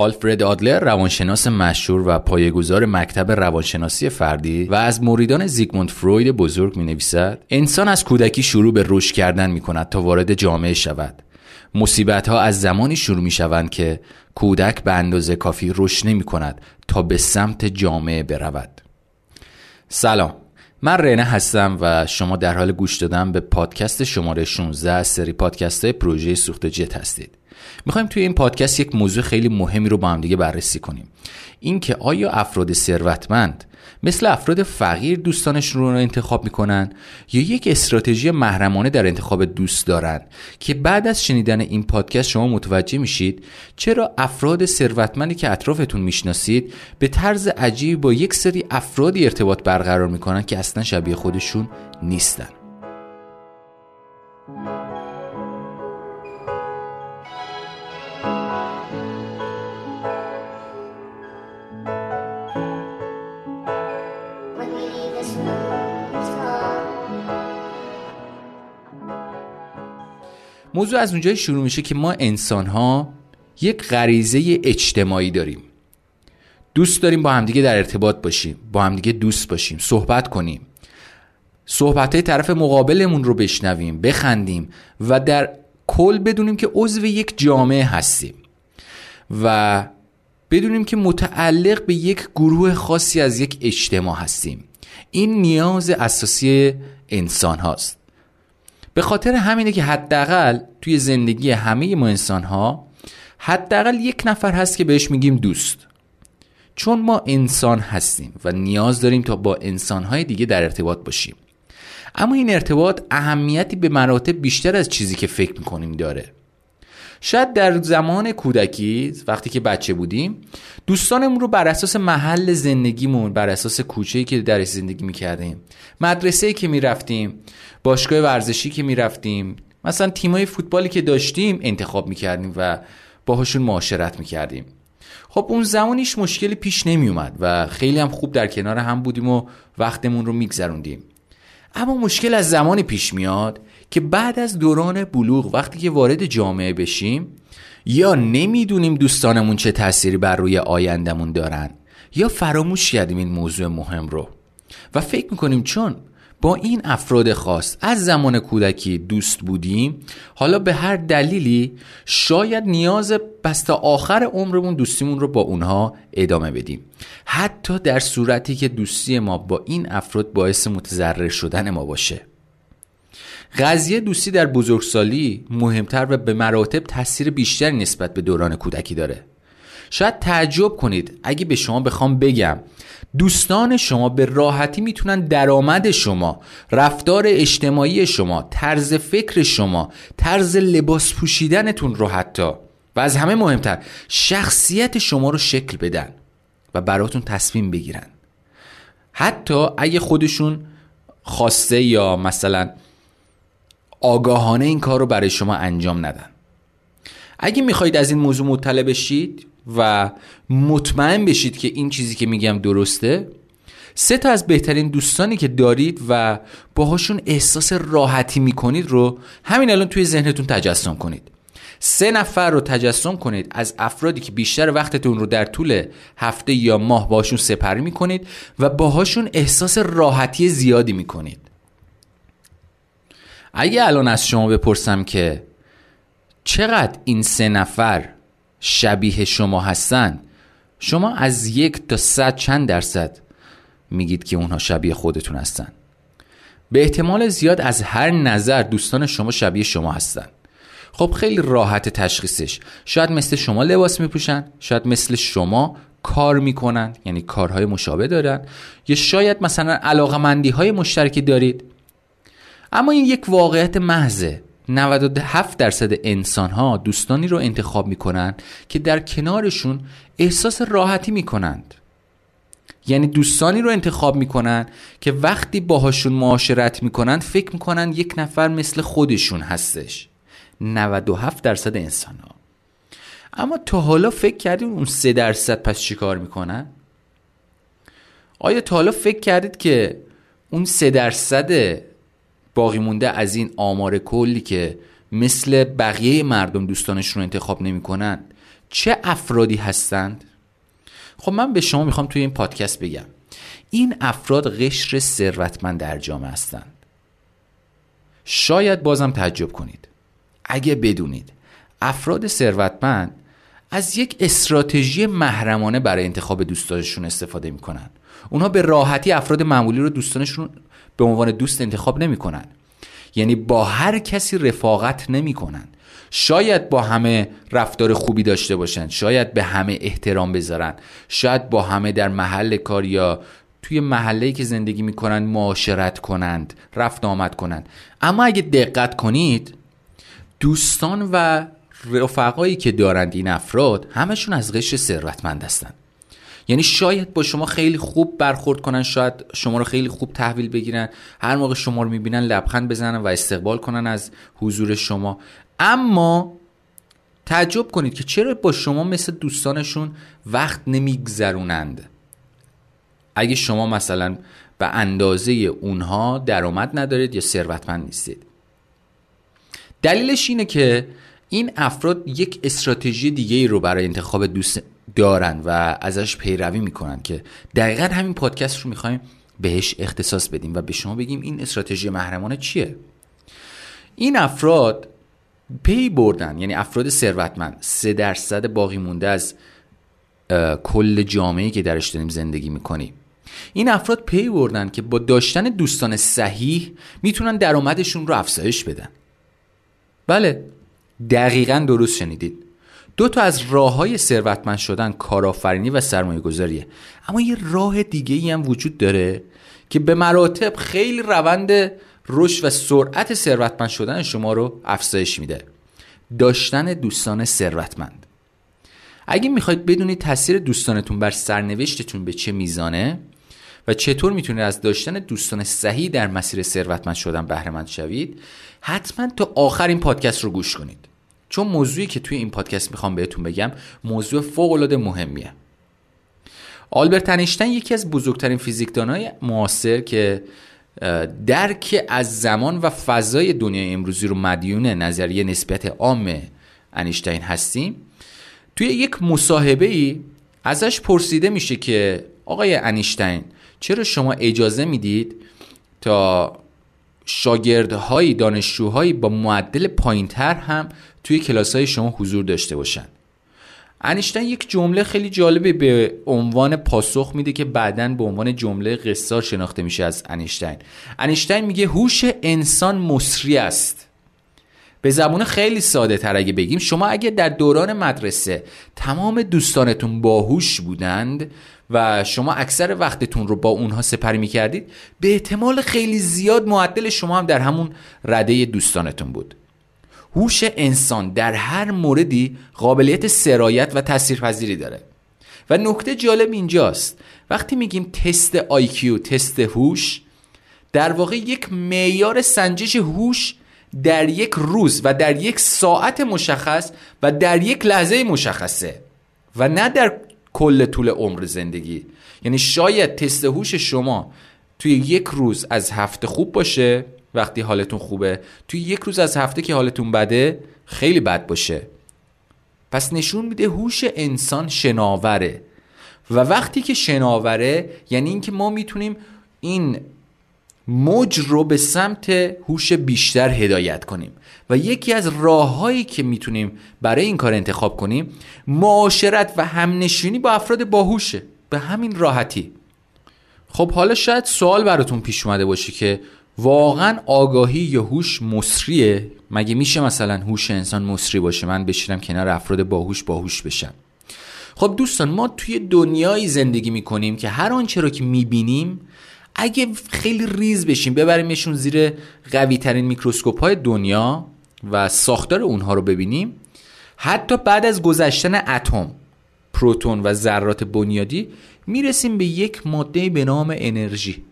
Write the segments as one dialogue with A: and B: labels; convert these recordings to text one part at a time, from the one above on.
A: آلفرد آدلر روانشناس مشهور و پایه‌گذار مکتب روانشناسی فردی و از مریدان زیگموند فروید بزرگ می نویسد انسان از کودکی شروع به رشد کردن می کند تا وارد جامعه شود. مصیبت ها از زمانی شروع می شوند که کودک به اندازه کافی رشد نمی کند تا به سمت جامعه برود. سلام من رنه هستم و شما در حال گوش دادن به پادکست شماره 16 از سری پادکست پروژه سوخت جت هستید. می‌خوایم توی این پادکست یک موضوع خیلی مهمی رو با هم دیگه بررسی کنیم. اینکه آیا افراد ثروتمند مثل افراد فقیر دوستانشون رو انتخاب می‌کنن یا یک استراتژی محرمانه در انتخاب دوست دارن که بعد از شنیدن این پادکست شما متوجه میشید چرا افراد ثروتمندی که اطرافتون می‌شناسید به طرز عجیبی با یک سری افرادی ارتباط برقرار می‌کنن که اصلا شبیه خودشون نیستن؟ موضوع از اونجایی شروع میشه که ما انسان ها یک غریزه اجتماعی داریم. دوست داریم با همدیگه در ارتباط باشیم با همدیگه دوست باشیم صحبت کنیم. صحبت های طرف مقابلمون رو بشنویم بخندیم و در کل بدونیم که عضو یک جامعه هستیم و بدونیم که متعلق به یک گروه خاصی از یک اجتماع هستیم. این نیاز اساسی انسان هاست. به خاطر همینه که حداقل توی زندگی همه ما انسان ها حداقل یک نفر هست که بهش میگیم دوست. چون ما انسان هستیم و نیاز داریم تا با انسانهای دیگه در ارتباط باشیم. اما این ارتباط اهمیتی به مراتب بیشتر از چیزی که فکر می‌کنیم داره. شاید در زمان کودکی وقتی که بچه بودیم دوستانمون رو بر اساس محل زندگیمون بر اساس کوچه‌ای که درش زندگی می‌کردیم مدرسه‌ای که می‌رفتیم باشگاه ورزشی که می‌رفتیم. مثلا تیمای فوتبالی که داشتیم انتخاب می‌کردیم و باهاشون معاشرت می‌کردیم. خب اون زمانیش مشکلی پیش نمیومد و خیلی هم خوب در کنار هم بودیم و وقتمون رو میگذروندیم. اما مشکل از زمانی پیش میاد که بعد از دوران بلوغ وقتی که وارد جامعه بشیم یا نمی‌دونیم دوستانمون چه تأثیری بر روی آیندهمون دارن یا فراموش کردیم این موضوع مهم رو. و فکر می‌کنیم چون با این افراد خاص از زمان کودکی دوست بودیم حالا به هر دلیلی شاید نیاز بس تا آخر عمرمون دوستیمون رو با اونها ادامه بدیم. حتی در صورتی که دوستی ما با این افراد باعث متضرر شدن ما باشه. قضیه دوستی در بزرگسالی مهمتر و به مراتب تاثیر بیشتری نسبت به دوران کودکی داره. شاید تعجب کنید. اگه به شما بخوام بگم دوستان شما به راحتی می‌تونن درآمد شما رفتار اجتماعی شما طرز فکر شما طرز لباس پوشیدنتون رو حتی و از همه مهمتر شخصیت شما رو شکل بدن و براتون تصمیم بگیرن. حتی اگه خودشون خواسته یا مثلا آگاهانه این کار رو برای شما انجام ندن. اگه می‌خواهید از این موضوع مطلع بشید و مطمئن بشید که این چیزی که میگم درسته. سه تا از بهترین دوستانی که دارید و باهاشون احساس راحتی می‌کنید رو همین الان توی ذهنتون تجسم کنید. سه نفر رو تجسم کنید از افرادی که بیشتر وقتتون رو در طول هفته یا ماه باشون سپری می‌کنید و باهاشون احساس راحتی زیادی می‌کنید. اگه الان از شما بپرسم که چقدر این سه نفر شبیه شما هستن. شما از یک تا صد چند درصد میگید که اونها شبیه خودتون هستن. به احتمال زیاد از هر نظر دوستان شما شبیه شما هستن. خب خیلی راحت تشخیصش. شاید مثل شما لباس میپوشن شاید مثل شما کار می‌کنن یعنی کارهای مشابه دارن. یا شاید مثلا علاقمندی های مشترکی دارید. اما این یک واقعیت محضه. 97 درصد انسان ها دوستانی رو انتخاب می‌کنن که در کنارشون احساس راحتی می‌کنند. یعنی دوستانی رو انتخاب می‌کنن که وقتی باهاشون معاشرت می‌کنن فکر می‌کنن یک نفر مثل خودشون هستش. 97 درصد انسان ها اما تا حالا فکر کردیم اون 3 درصد پس چیکار می‌کنن؟ آیا تا حالا فکر کردید که اون 3 درصد باقی مونده از این آمار کلی که مثل بقیه مردم دوستانشون رو انتخاب نمی‌کنن چه افرادی هستند؟ خب من به شما می‌خوام توی این پادکست بگم. این افراد قشر ثروتمند در جامعه هستند. شاید بازم تعجب کنید. اگه بدونید افراد ثروتمند از یک استراتژی محرمانه برای انتخاب دوستانشون استفاده می‌کنن. اونها به راحتی افراد معمولی رو دوستانشون به عنوان دوست انتخاب نمی‌کنن. یعنی با هر کسی رفاقت نمی‌کنن. شاید با همه رفتار خوبی داشته باشن. شاید به همه احترام بذارن. شاید با همه در محل کار یا توی محله که زندگی می‌کنن معاشرت کنند رفت آمد کنند. اما اگه دقت کنید دوستان و رفقایی که دارند این افراد همشون از قشر ثروتمند هستند یعنی شاید با شما خیلی خوب برخورد کنن شاید شما رو خیلی خوب تحویل بگیرن هر موقع شما رو می‌بینن لبخند بزنن و استقبال کنن از حضور شما. اما تعجب کنید که چرا با شما مثل دوستانشون وقت نمیگذرونند. اگه شما مثلا به اندازه اونها درآمد ندارید یا ثروتمند نیستید. دلیلش اینه که این افراد یک استراتژی دیگه ای رو برای انتخاب دوست دارن و ازش پیروی می‌کنن که دقیقا همین پادکست رو می‌خوایم بهش اختصاص بدیم و به شما بگیم این استراتژی محرمانه چیه. این افراد پی بردن یعنی افراد ثروتمند سه درصد باقی مونده از کل جامعه که درش داریم زندگی می‌کنیم. این افراد پی بردن که با داشتن دوستان صحیح می‌تونن درآمدشون رو افزایش بدن. بله دقیقا درست شنیدید. دو تا از راه های ثروتمند شدن کارآفرینی و سرمایه گذاریه اما یه راه دیگه ای هم وجود داره که به مراتب خیلی روند رشد و سرعت ثروتمند شدن شما رو افزایش میده. داشتن دوستان ثروتمند. اگه می‌خواید بدونید تاثیر دوستانتون بر سرنوشتتون به چه میزانه و چطور می‌تونید از داشتن دوستان صحیح در مسیر ثروتمند شدن بهره شوید حتما تا آخر این پادکست رو گوش کنید. چون موضوعی که توی این پادکست می‌خوام بهتون بگم موضوع فوق العاده مهمیه. آلبرت انیشتین یکی از بزرگترین فیزیکدانای معاصر که درک از زمان و فضای دنیای امروزی رو مدیون نظریه نسبت عام انیشتین هستیم. توی یک مصاحبه ای ازش پرسیده میشه که آقای انیشتین چرا شما اجازه می‌دید تا شاگردهایی دانشجوهایی با معدل پایینتر هم توی کلاس های شما حضور داشته باشن. انیشتین یک جمله خیلی جالبه به عنوان پاسخ میده که بعدا به عنوان جمله قصار شناخته میشه از انیشتین. انیشتین میگه هوش انسان مصری است. به زبون خیلی ساده تر اگه بگیم. شما اگه در دوران مدرسه تمام دوستانتون باهوش بودند و شما اکثر وقتتون رو با اونها سپری می‌کردید به احتمال خیلی زیاد معدل شما هم در همون رده دوستانتون بود. هوش انسان در هر موردی قابلیت سرایت و تاثیرپذیری داره. و نکته جالب اینجاست وقتی میگیم تست آیکیو تست هوش در واقع یک معیار سنجش هوش در یک روز و در یک ساعت مشخص و در یک لحظه مشخصه و نه در کل طول عمر زندگی. یعنی شاید تست هوش شما توی یک روز از هفته خوب باشه وقتی حالتون خوبه توی یک روز از هفته که حالتون بده خیلی بد باشه. پس نشون میده هوش انسان شناوره. و وقتی که شناوره یعنی اینکه ما می‌تونیم این موج رو به سمت هوش بیشتر هدایت کنیم. و یکی از راههایی که می‌تونیم برای این کار انتخاب کنیم معاشرت و همنشینی با افراد باهوشه. به همین راحتی. خب حالا شاید سوال براتون پیش اومده باشه که واقعا آگاهی یا هوش مصریه؟ مگه میشه مثلا هوش انسان مصری باشه؟ من بشینم کنار افراد باهوش باهوش بشم. خب دوستان ما توی دنیایی زندگی می‌کنیم که هر آنچه رو که می‌بینیم اگه خیلی ریز بشیم ببریمشون زیر قوی ترین میکروسکوپ های دنیا و ساختار اونها رو ببینیم. حتی بعد از گذشتن اتم پروتون و ذرات بنیادی می‌رسیم به یک ماده به نام انرژی.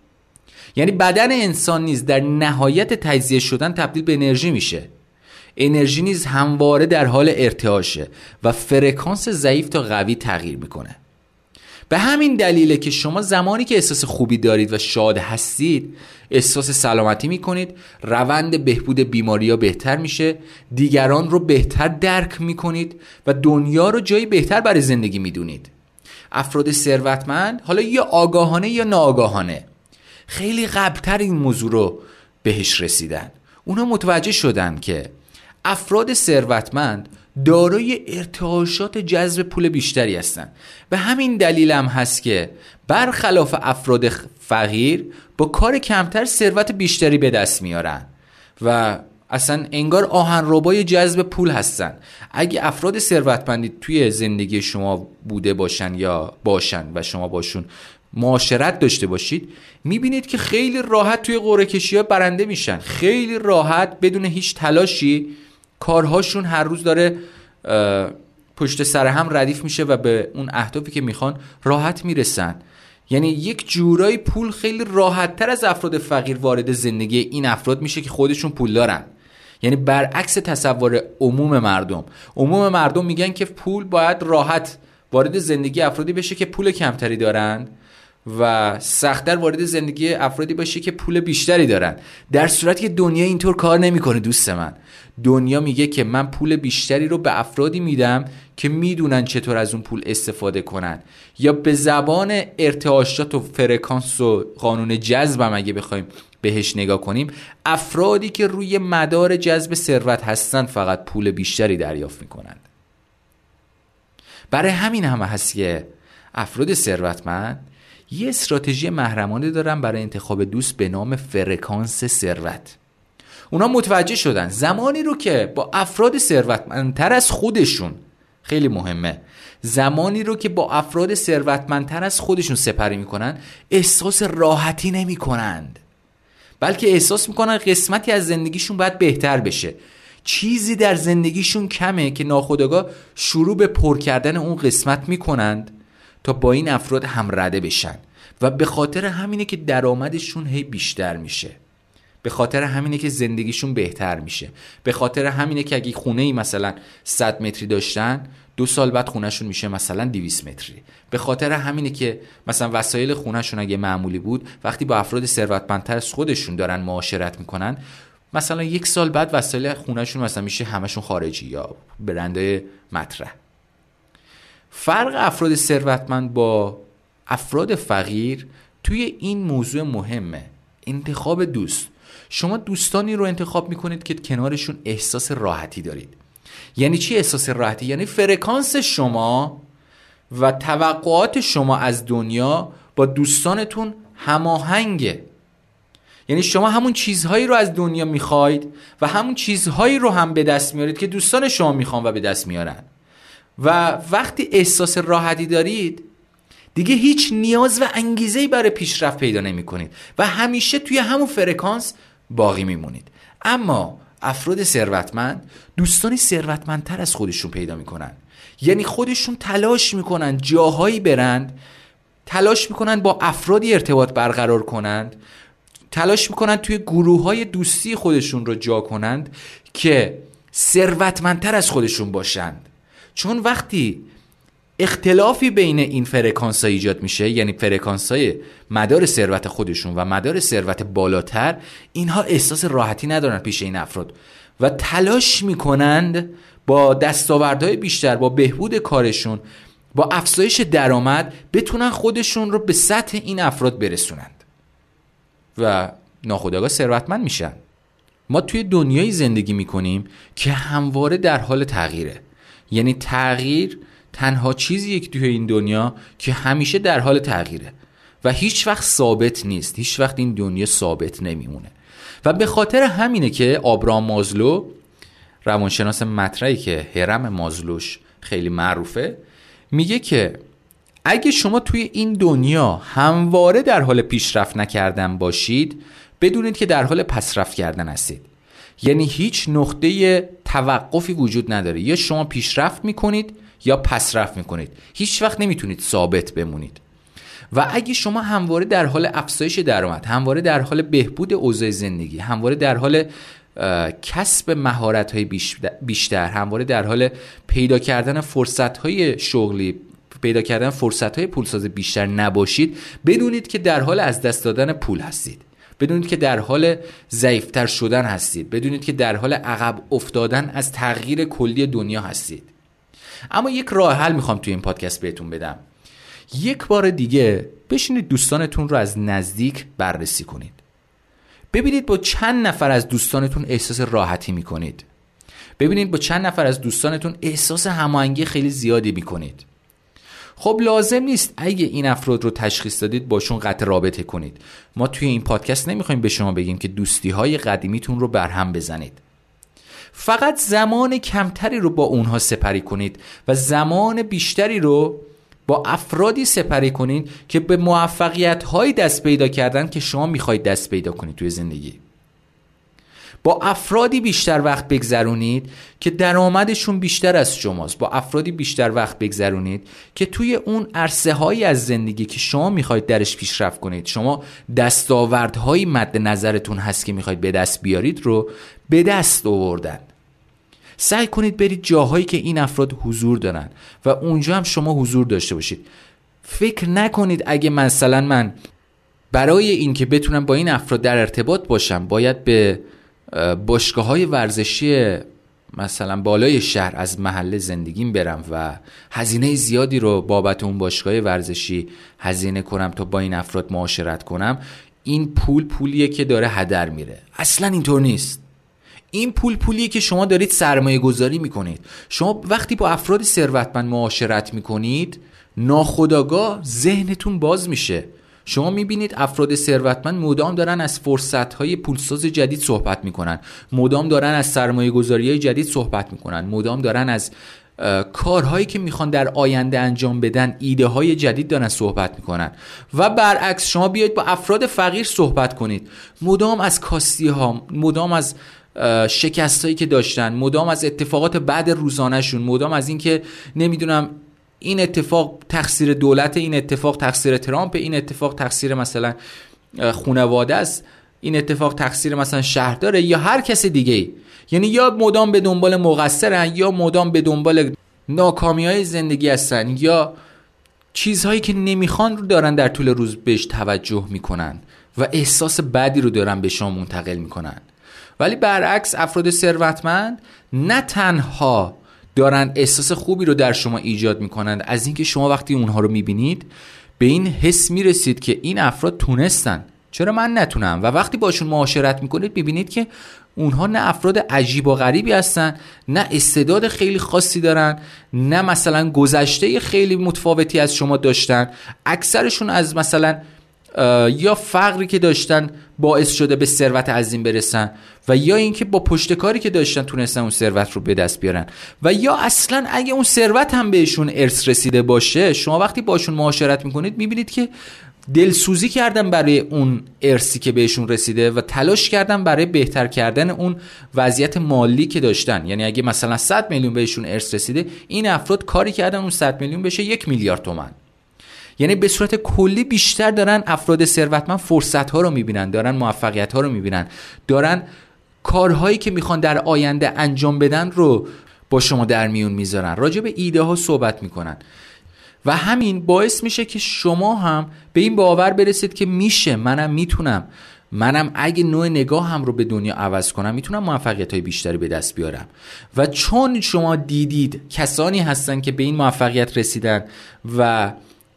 A: یعنی بدن انسان نیز در نهایت تجزیه شدن تبدیل به انرژی میشه. انرژی نیز همواره در حال ارتعاشه و فرکانس ضعیف تا قوی تغییر می‌کنه. به همین دلیله که شما زمانی که احساس خوبی دارید و شاد هستید احساس سلامتی می‌کنید روند بهبود بیماری ها بهتر میشه دیگران رو بهتر درک می‌کنید و دنیا رو جایی بهتر برای زندگی می‌دونید. افراد ثروتمند حالا یا آگاهانه یا ناآگاهانه خیلی قبلتر این موضوع رو بهش رسیدن. اونا متوجه شدن که افراد ثروتمند دارای ارتعاشات جذب پول بیشتری هستند به همین دلیل هم هست که برخلاف افراد فقیر با کار کمتر ثروت بیشتری به دست میارن و اصلا انگار آهن جذب پول هستن. اگه افراد ثروتمندی توی زندگی شما بوده باشن یا باشن و شما باشون معاشرت داشته باشید می‌بینید که خیلی راحت توی قرعه کشی ها برنده میشن. خیلی راحت بدون هیچ تلاشی کارهاشون هر روز داره پشت سر هم ردیف میشه و به اون اهدافی که می‌خوان راحت می‌رسن. یعنی یک جورایی پول خیلی راحت تر از افراد فقیر وارد زندگی این افراد میشه که خودشون پول دارن. یعنی برعکس تصور عموم مردم. عموم مردم میگن که پول باید راحت وارد زندگی افرادی بشه که پول کمتری دارن و سختتر وارد زندگی افرادی باشه که پول بیشتری دارن. در صورتی که دنیا اینطور کار نمی‌کنه دوست من. دنیا میگه که من پول بیشتری رو به افرادی میدم که می‌دونن چطور از اون پول استفاده کنن. یا به زبان ارتعاشات و فرکانس و قانون جذبم اگه بخوایم بهش نگاه کنیم افرادی که روی مدار جذب ثروت هستن فقط پول بیشتری دریافت می‌کنند. برای همین همه هست که افراد ثروتمند یه استراتژی محرمانه دارن برای انتخاب دوست به نام فرکانس ثروت. اونا متوجه شدن. زمانی رو که با افراد ثروتمندتر از خودشون خیلی مهمه. زمانی رو که با افراد ثروتمندتر از خودشون سپری می‌کنن احساس راحتی نمی‌کنند. بلکه احساس می‌کنن قسمتی از زندگیشون باید بهتر بشه. چیزی در زندگیشون کمه که ناخودآگاه شروع به پر کردن اون قسمت می‌کنند. تا با این افراد هم رده بشن و به خاطر همینه که درآمدشون هی بیشتر میشه. به خاطر همینه که زندگیشون بهتر میشه. به خاطر همینه که اگه خونه ای مثلا 100 متری داشتن دو سال بعد خونهشون میشه مثلا 200 متری. به خاطر همینه که مثلا وسایل خونهشون اگه معمولی بود وقتی با افراد ثروتمندتر از خودشون دارن معاشرت می‌کنن مثلا یک سال بعد وسایل خونهشون مثلا میشه همشون خارجی یا برندهای مطرح. فرق افراد ثروتمند با افراد فقیر توی این موضوع مهمه. انتخاب دوست. شما دوستانی رو انتخاب می‌کنید که کنارشون احساس راحتی دارید. یعنی چی احساس راحتی؟ یعنی فرکانس شما و توقعات شما از دنیا با دوستانتون هماهنگه. یعنی شما همون چیزهایی رو از دنیا می‌خواید و همون چیزهایی رو هم به دست میارید که دوستان شما می‌خوان و به دست میارن. و وقتی احساس راحتی دارید دیگه هیچ نیاز و انگیزه برای پیشرفت پیدا نمی کنید و همیشه توی همون فرکانس باقی میمونید. اما افراد ثروتمند دوستانی ثروتمندتر از خودشون پیدا می‌کنن. یعنی خودشون تلاش می‌کنن جاهایی برند تلاش می‌کنن با افرادی ارتباط برقرار کنند تلاش می‌کنن توی گروه های دوستی خودشون رو جا کنند که ثروتمندتر از خودشون باشند. چون وقتی اختلافی بین این فرکانس ها ایجاد میشه یعنی فرکانس های مدار ثروت خودشون و مدار ثروت بالاتر اینها احساس راحتی ندارن پیش این افراد و تلاش می‌کنند با دستاوردهای بیشتر با بهبود کارشون با افزایش درآمد بتونن خودشون رو به سطح این افراد برسونند و ناخودآگاه ثروتمند میشن. ما توی دنیای زندگی می‌کنیم که همواره در حال تغییره. یعنی تغییر تنها چیزی که توی این دنیا که همیشه در حال تغییره. و هیچ وقت ثابت نیست. هیچ وقت این دنیا ثابت نمیمونه. و به خاطر همینه که آبرام مازلو روانشناس مطرحی که هرم مازلوش خیلی معروفه میگه که اگه شما توی این دنیا همواره در حال پیشرفت نکردن باشید بدونید که در حال پسرفت کردن هستید. یعنی هیچ نقطه توقفی وجود نداره. یا شما پیشرفت می‌کنید یا پسرفت می‌کنید. هیچ وقت نمی‌تونید ثابت بمونید. و اگه شما همواره در حال افزایش درآمد همواره در حال بهبود اوضاع زندگی همواره در حال کسب مهارت های بیشتر همواره در حال پیدا کردن فرصت های شغلی پیدا کردن فرصت های پولساز بیشتر نباشید بدونید که در حال از دست دادن پول هستید. بدونید که در حال ضعیفتر شدن هستید. بدونید که در حال عقب افتادن از تغییر کلی دنیا هستید. اما یک راه حل می‌خوام توی این پادکست بهتون بدم. یک بار دیگه بشینید دوستانتون رو از نزدیک بررسی کنید. ببینید با چند نفر از دوستانتون احساس راحتی می‌کنید. ببینید با چند نفر از دوستانتون احساس هماهنگی خیلی زیادی می‌کنید. خب لازم نیست. اگه این افراد رو تشخیص دادید باشون قطع رابطه کنید. ما توی این پادکست نمی‌خوایم به شما بگیم که دوستی های قدیمیتون رو برهم بزنید. فقط زمان کمتری رو با اونها سپری کنید و زمان بیشتری رو با افرادی سپری کنید که به موفقیت هایی دست پیدا کردن که شما می‌خواید دست پیدا کنید توی زندگی. با افرادی بیشتر وقت بگذرونید که درآمدشون بیشتر از شماست. با افرادی بیشتر وقت بگذرونید که توی اون عرصه هایی از زندگی که شما می‌خواید درش پیشرفت کنید. شما دستاوردهایی مد نظرتون هست که می‌خواید به دست بیارید رو به دست آوردن. سعی کنید برید جاهایی که این افراد حضور دارن و اونجا هم شما حضور داشته باشید. فکر نکنید اگه مثلا من برای اینکه بتونم با این افراد در ارتباط باشم باید به باشگاه های ورزشی مثلا بالای شهر از محله زندگیم برم و هزینه زیادی رو بابت اون باشگاه ورزشی هزینه کنم تا با این افراد معاشرت کنم این پول پولیه که داره هدر میره. اصلا اینطور نیست. این پول پولیه که شما دارید سرمایه گذاری می‌کنید. شما وقتی با افراد ثروتمند معاشرت می‌کنید ناخداگاه ذهنتون باز میشه. شما می‌بینید افراد ثروتمند مدام دارن از فرصتهای پولساز جدید صحبت می‌کنن. مدام دارن از سرمایه گذاری جدید صحبت می‌کنن. مدام دارن از کارهایی که می‌خوان در آینده انجام بدن ایده های جدید دارن صحبت می‌کنن. و برعکس شما بیاید با افراد فقیر صحبت کنید. مدام از کاستی ها مدام از شکست هایی که داشتن مدام از اتفاقات بعد روزانهشون مدام از اینکه نمی‌دونم این اتفاق تقصیر دولت این اتفاق تقصیر ترامپ این اتفاق تقصیر مثلا خانواده است. این اتفاق تقصیر مثلا شهرداره یا هر کس دیگه یعنی یا مدام به دنبال مقصرن یا مدام به دنبال ناکامی های زندگی هستن یا چیزهایی که نمی‌خوان رو دارن در طول روز بهش توجه می‌کنن و احساس بدی رو دارن به شما منتقل می‌کنن. ولی برعکس افراد ثروتمند نه تنها دارن احساس خوبی رو در شما ایجاد می‌کنند. از اینکه شما وقتی اونها رو می‌بینید به این حس می‌رسید که این افراد تونستن. چرا من نتونم؟ و وقتی باشون معاشرت می‌کنید می‌بینید که اونها نه افراد عجیب و غریبی هستن نه استعداد خیلی خاصی دارن نه مثلا گذشته خیلی متفاوتی از شما داشتن. اکثرشون از مثلا یا فقری که داشتن باعث شده به ثروت عظیم برسن و یا اینکه با پشتکاری که داشتن تونستن اون ثروت رو به دست بیارن و یا اصلا اگه اون ثروت هم بهشون ارث رسیده باشه شما وقتی باشون معاشرت می‌کنید می‌بینید که دلسوزی کردن برای اون ارسی که بهشون رسیده و تلاش کردن برای بهتر کردن اون وضعیت مالی که داشتن. یعنی اگه مثلا 100 میلیون بهشون ارث رسیده این افراد کاری کردن اون 100 میلیون بشه یک میلیارد تومن یعنی به صورت کلی بیشتر دارن افراد ثروتمند فرصت ها رو می‌بینن دارن موفقیت ها رو می‌بینن. دارن کارهایی که می‌خوان در آینده انجام بدن رو با شما در میون می‌ذارن. راجع به ایده ها صحبت می‌کنن. و همین باعث میشه که شما هم به این باور برسید که میشه. منم می‌تونم. منم اگه نوع نگاه هم رو به دنیا عوض کنم می‌تونم موفقیت های بیشتری به دست بیارم. و چون شما دیدید کسانی هستن که به این موفقیت رسیدن و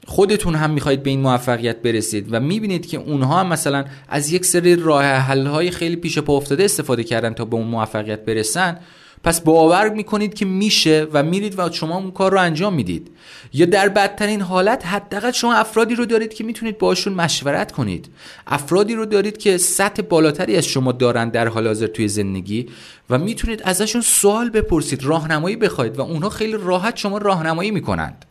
A: خودتون هم می‌خواید به این موفقیت برسید و می‌بینید که اونها هم مثلا از یک سری راه حل های خیلی پیش پا افتاده استفاده کردن تا به اون موفقیت برسن. پس باور می‌کنید که میشه و میرید و شما اون کار رو انجام می‌دید. یا در بدترین حالت حداقل شما افرادی رو دارید که می‌تونید باشون مشورت کنید. افرادی رو دارید که سطح بالاتری از شما دارن در حال حاضر توی زندگی و می‌تونید ازشون سوال بپرسید راهنمایی بخواید و اونها خیلی راحت شما راهنمایی می‌کنند.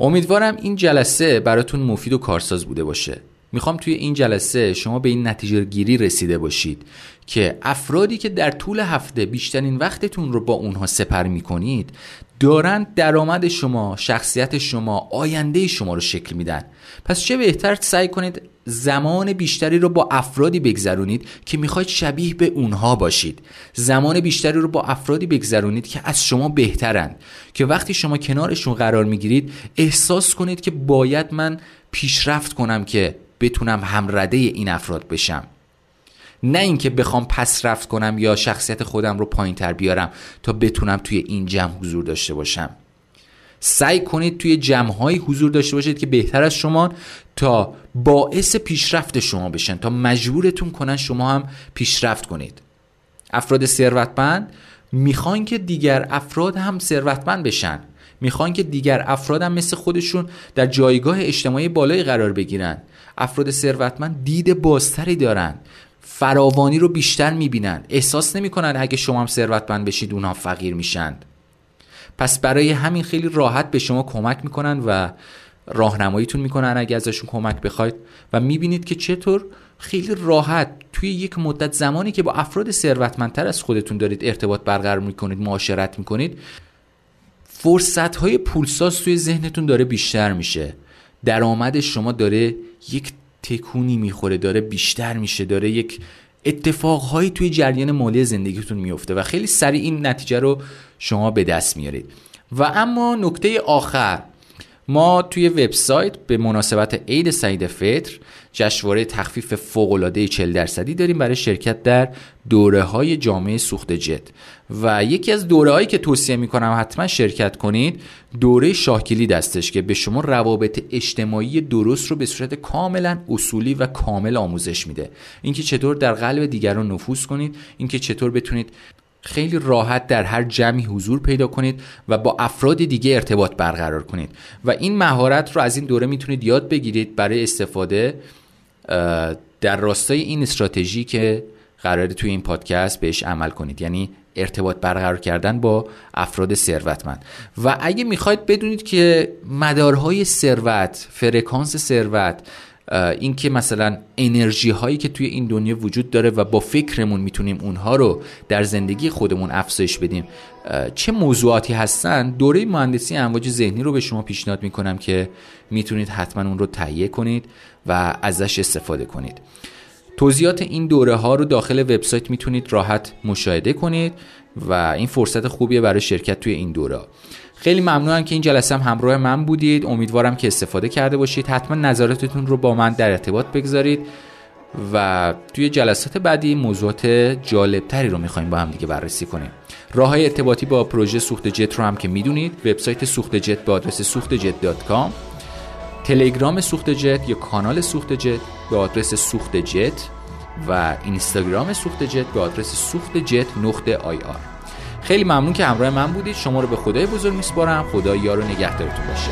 A: امیدوارم این جلسه براتون مفید و کارساز بوده باشه. می‌خوام توی این جلسه شما به این نتیجه گیری رسیده باشید که افرادی که در طول هفته بیشترین وقتتون رو با اونها سپر می‌کنید دارند درآمد شما شخصیت شما آینده شما رو شکل میدن. پس چه بهتر سعی کنید زمان بیشتری رو با افرادی بگذرونید که می‌خواید شبیه به اونها باشید. زمان بیشتری رو با افرادی بگذرونید که از شما بهترند که وقتی شما کنارشون قرار می‌گیرید احساس کنید که باید من پیشرفت کنم که بتونم همرده این افراد بشم. نه اینکه بخوام پس رفت کنم یا شخصیت خودم رو پایین تر بیارم تا بتونم توی این جمع حضور داشته باشم. سعی کنید توی جمعهایی حضور داشته باشید که بهتر از شما تا باعث پیشرفت شما بشن تا مجبورتون کنن شما هم پیشرفت کنید. افراد ثروتمند می‌خوان که دیگر افراد هم ثروتمند بشن. می‌خوان که دیگر افراد هم مثل خودشون در جایگاه اجتماعی بالایی قرار بگیرن. افراد ثروتمند دید بازتری دارن. فراوانی رو بیشتر می‌بینن. احساس نمی‌کنن اگه شما هم ثروتمند بشید اونها فقیر میشند پس برای همین خیلی راحت به شما کمک می‌کنن و راهنماییتون می‌کنن اگه ازشون کمک بخواید. و می‌بینید که چطور خیلی راحت توی یک مدت زمانی که با افراد ثروتمندتر از خودتون دارید ارتباط برقرار می‌کنید معاشرت می‌کنید فرصت های پولساز توی ذهنتون داره بیشتر میشه. درآمد شما داره یک تکونی می‌خوره داره بیشتر میشه داره یک اتفاقهایی توی جریان مالی زندگیتون میفته و خیلی سریع این نتیجه رو شما به دست میارید. و اما نکته آخر ما توی وبسایت به مناسبت عید سعید فطر جشنواره تخفیف فوق‌العاده 40 درصدی داریم برای شرکت در دوره های جامعه سوخت جت. و یکی از دوره هایی که توصیه می‌کنم حتما شرکت کنید دوره شاهکلی دستش که به شما روابط اجتماعی درست رو به صورت کاملا اصولی و کامل آموزش میده. اینکه چطور در قلب دیگران نفوذ کنید اینکه چطور بتونید خیلی راحت در هر جمعی حضور پیدا کنید و با افراد دیگه ارتباط برقرار کنید. و این مهارت رو از این دوره می‌تونید یاد بگیرید برای استفاده در راستای این استراتژی که قراره توی این پادکست بهش عمل کنید یعنی ارتباط برقرار کردن با افراد ثروتمند. و اگه می‌خواید بدونید که مدارهای ثروت فرکانس ثروت اینکه مثلا انرژی هایی که توی این دنیا وجود داره و با فکرمون می‌تونیم اونها رو در زندگی خودمون افزایش بدیم چه موضوعاتی هستن؟ دوره مهندسی امواج ذهنی رو به شما پیشنهاد می‌کنم که می‌تونید حتما اون رو تهیه کنید و ازش استفاده کنید. توضیحات این دوره ها رو داخل وبسایت می‌تونید راحت مشاهده کنید و این فرصت خوبیه برای شرکت توی این دوره. خیلی ممنونم که این جلسه هم همراه من بودید. امیدوارم که استفاده کرده باشید. حتما نظراتتون رو با من در ارتباط بگذارید و توی جلسات بعدی موضوعات جالبتری رو می‌خوایم با هم دیگه بررسی کنیم. راه های ارتباطی با پروژه سوخت جت رو هم که می‌دونید وبسایت سوخت جت به آدرس سوخت جت تلگرام سوخت جت یا کانال سوخت جت به آدرس سوخت جت و اینستاگرام سوخت جت به آدرس سوخت جت نقطه آی آر. خیلی ممنون که همراه من بودید. شما رو به خدای بزرگ میسپارم. خدا یار و نگهدارتون باشه.